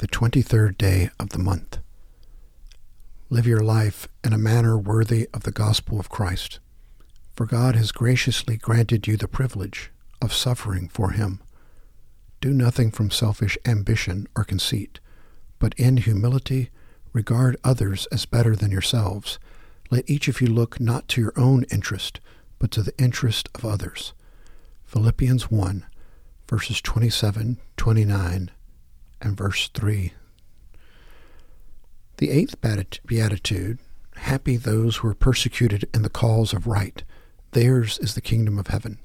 the 23rd day of the month. Live your life in a manner worthy of the gospel of Christ, for God has graciously granted you the privilege of suffering for Him. Do nothing from selfish ambition or conceit, but in humility regard others as better than yourselves. Let each of you look not to your own interest, but to the interest of others. Philippians 1, verses 27, 29, and verse 3. The eighth beatitude Happy those who are persecuted in the cause of right. Theirs is the kingdom of heaven.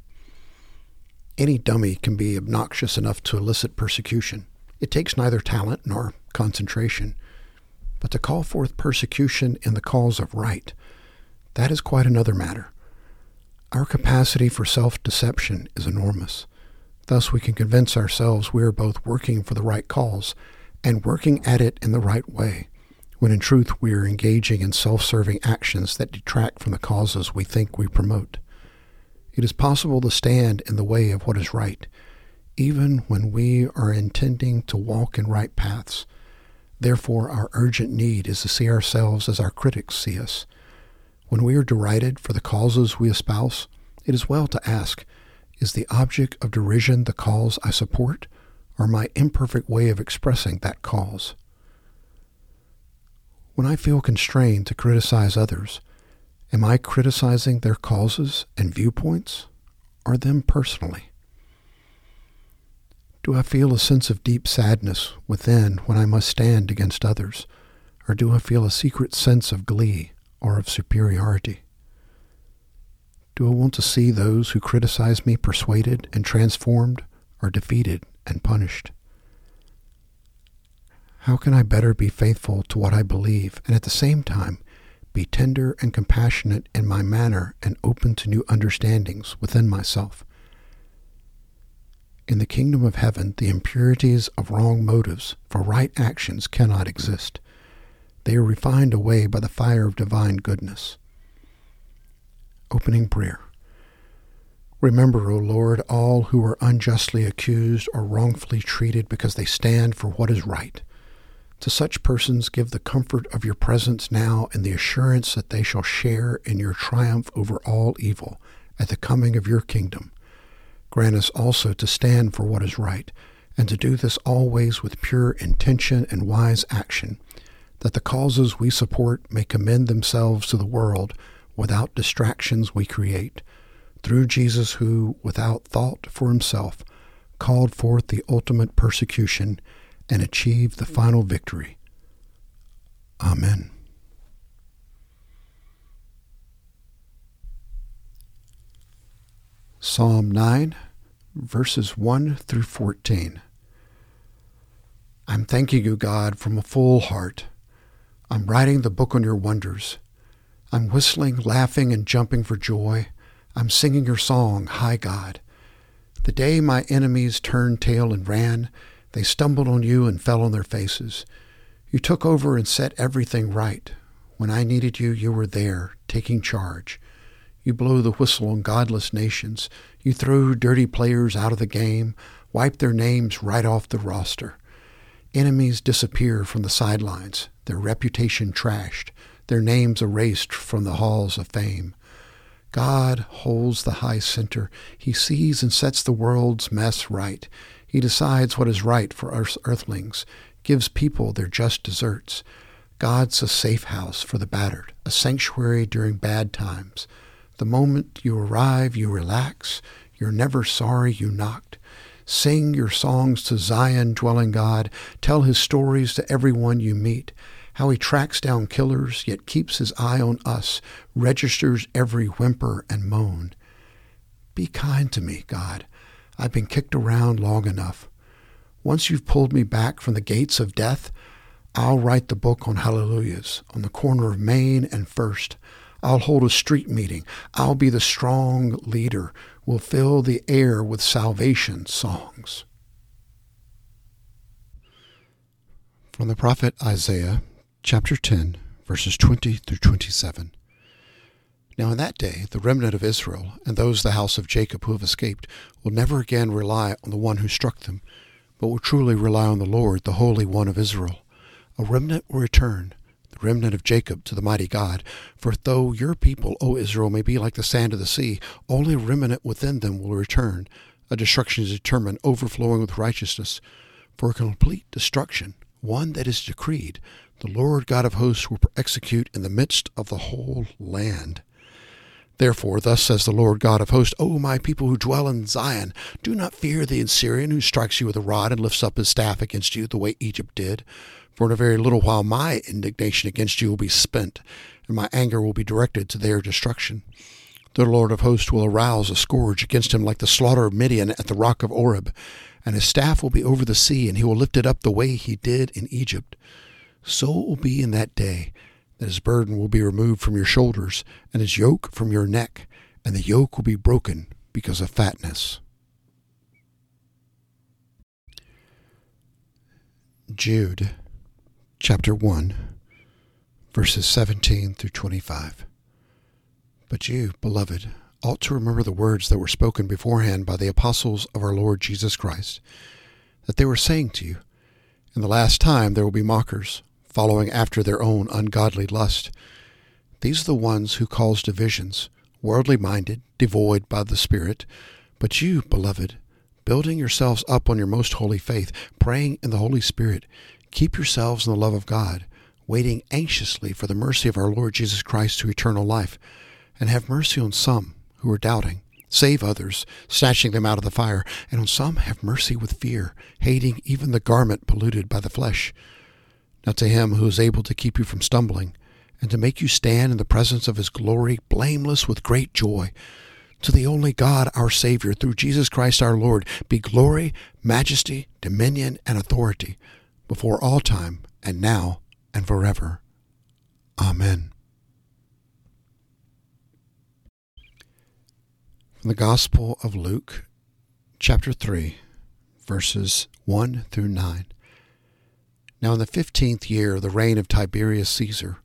Any dummy can be obnoxious enough to elicit persecution. It takes neither talent nor concentration. But to call forth persecution in the cause of right, that is quite another matter. Our capacity for self deception is enormous. Thus, we can convince ourselves we are both working for the right cause and working at it in the right way, when in truth we are engaging in self serving actions that detract from the causes we think we promote. It is possible to stand in the way of what is right, even when we are intending to walk in right paths. Therefore, our urgent need is to see ourselves as our critics see us. When we are derided for the causes we espouse, it is well to ask, is the object of derision the cause I support, or my imperfect way of expressing that cause? When I feel constrained to criticize others, am I criticizing their causes and viewpoints, or them personally? Do I feel a sense of deep sadness within when I must stand against others, or do I feel a secret sense of glee or of superiority? Do I want to see those who criticize me persuaded and transformed or defeated and punished? How can I better be faithful to what I believe and at the same time be tender and compassionate in my manner and open to new understandings within myself? In the kingdom of heaven, the impurities of wrong motives for right actions cannot exist. They are refined away by the fire of divine goodness. Opening prayer. Remember, O Lord, all who are unjustly accused or wrongfully treated because they stand for what is right. To such persons give the comfort of your presence now and the assurance that they shall share in your triumph over all evil at the coming of your kingdom. Grant us also to stand for what is right, and to do this always with pure intention and wise action, that the causes we support may commend themselves to the world without distractions we create, through Jesus, who, without thought for himself, called forth the ultimate persecution and achieved the final victory. Amen. Psalm 9, verses 1 through 14. I'm thanking you, God, from a full heart. I'm writing the book on your wonders. I'm whistling, laughing, and jumping for joy. I'm singing your song, High God. The day my enemies turned tail and ran, they stumbled on you and fell on their faces. You took over and set everything right. When I needed you, you were there, taking charge. You blow the whistle on godless nations. You throw dirty players out of the game, wipe their names right off the roster. Enemies disappear from the sidelines, their reputation trashed their names erased from the halls of fame. God holds the high center. He sees and sets the world's mess right. He decides what is right for us earthlings, gives people their just deserts. God's a safe house for the battered, a sanctuary during bad times. The moment you arrive, you relax. You're never sorry you knocked. Sing your songs to Zion dwelling God. Tell his stories to everyone you meet how he tracks down killers, yet keeps his eye on us, registers every whimper and moan. Be kind to me, God. I've been kicked around long enough. Once you've pulled me back from the gates of death, I'll write the book on hallelujahs on the corner of Main and First. I'll hold a street meeting. I'll be the strong leader. We'll fill the air with salvation songs. From the prophet Isaiah, chapter 10, verses 20 through 27. Now in that day, the remnant of Israel and those of the house of Jacob who have escaped will never again rely on the one who struck them, but will truly rely on the Lord, the Holy One of Israel. A remnant will return, the remnant of Jacob, to the mighty God. For though your people, O Israel, may be like the sand of the sea, only a remnant within them will return. A destruction is determined, overflowing with righteousness. For a complete destruction, one that is decreed, the Lord God of hosts will execute in the midst of the whole land. Therefore, thus says the Lord God of hosts, O my people who dwell in Zion, do not fear the Assyrian who strikes you with a rod and lifts up his staff against you the way Egypt did. For in a very little while my indignation against you will be spent, and my anger will be directed to their destruction. The Lord of hosts will arouse a scourge against him like the slaughter of Midian at the rock of Oreb, and his staff will be over the sea, and he will lift it up the way he did in Egypt. So it will be in that day that his burden will be removed from your shoulders, and his yoke from your neck, and the yoke will be broken because of fatness. Jude chapter 1, verses 17 through 25. But you, beloved, ought to remember the words that were spoken beforehand by the apostles of our Lord Jesus Christ, that they were saying to you, In the last time there will be mockers following after their own ungodly lust. These are the ones who cause divisions, worldly minded, devoid by the Spirit. But you, beloved, building yourselves up on your most holy faith, praying in the Holy Spirit, keep yourselves in the love of God, waiting anxiously for the mercy of our Lord Jesus Christ to eternal life, and have mercy on some who are doubting. Save others, snatching them out of the fire, and on some have mercy with fear, hating even the garment polluted by the flesh. Now to him who is able to keep you from stumbling, and to make you stand in the presence of his glory, blameless with great joy, to the only God, our Savior, through Jesus Christ our Lord, be glory, majesty, dominion, and authority, before all time, and now, and forever. Amen. From the Gospel of Luke, chapter 3, verses 1 through 9. Now, in the fifteenth year of the reign of Tiberius Caesar,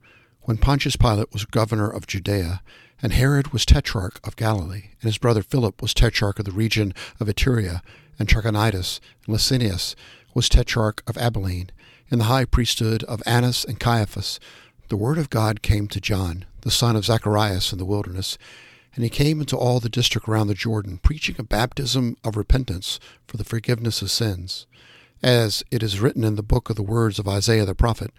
when Pontius Pilate was governor of Judea, and Herod was tetrarch of Galilee, and his brother Philip was tetrarch of the region of Iturea, and Trachonitis, and Lysanias was tetrarch of Abilene, in the high priesthood of Annas and Caiaphas, the word of God came to John, the son of Zacharias, in the wilderness, and he came into all the district around the Jordan, preaching a baptism of repentance for the forgiveness of sins as it is written in the book of the words of Isaiah the prophet,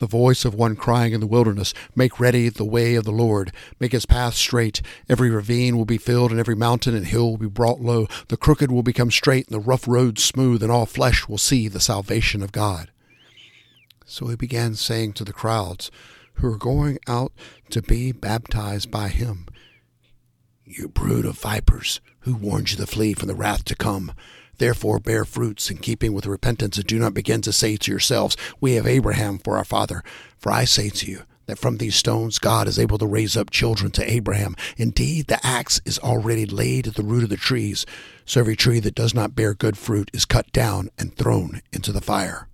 the voice of one crying in the wilderness, Make ready the way of the Lord, make his path straight. Every ravine will be filled, and every mountain and hill will be brought low. The crooked will become straight, and the rough road smooth, and all flesh will see the salvation of God. So he began saying to the crowds who were going out to be baptized by him, You brood of vipers, who warned you to flee from the wrath to come? Therefore, bear fruits in keeping with repentance, and do not begin to say to yourselves, We have Abraham for our father. For I say to you, that from these stones God is able to raise up children to Abraham. Indeed, the axe is already laid at the root of the trees, so every tree that does not bear good fruit is cut down and thrown into the fire.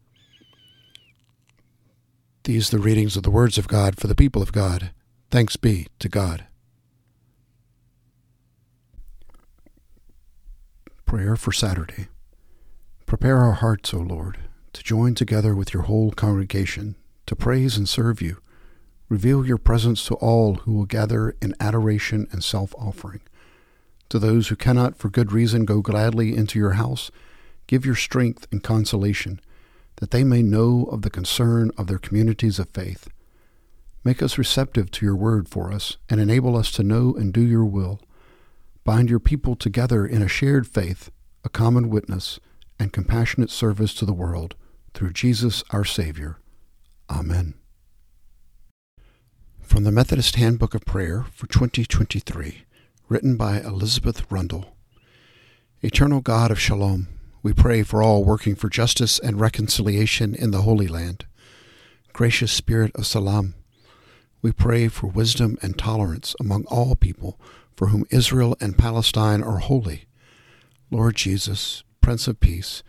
These the readings of the words of God for the people of God. Thanks be to God. Prayer for Saturday. Prepare our hearts, O Lord, to join together with your whole congregation to praise and serve you. Reveal your presence to all who will gather in adoration and self offering. To those who cannot for good reason go gladly into your house, give your strength and consolation, that they may know of the concern of their communities of faith. Make us receptive to your word for us, and enable us to know and do your will. Bind your people together in a shared faith, a common witness, and compassionate service to the world through Jesus our Savior. Amen. From the Methodist Handbook of Prayer for 2023, written by Elizabeth Rundle. Eternal God of Shalom, we pray for all working for justice and reconciliation in the Holy Land. Gracious Spirit of Salam, we pray for wisdom and tolerance among all people for whom Israel and Palestine are holy. Lord Jesus, Prince of Peace,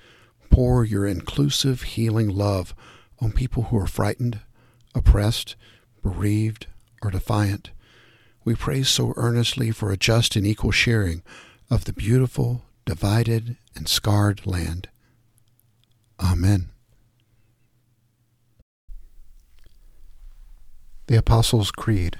pour your inclusive, healing love on people who are frightened, oppressed, bereaved, or defiant. We pray so earnestly for a just and equal sharing of the beautiful, divided, and scarred land. Amen. The Apostles' Creed.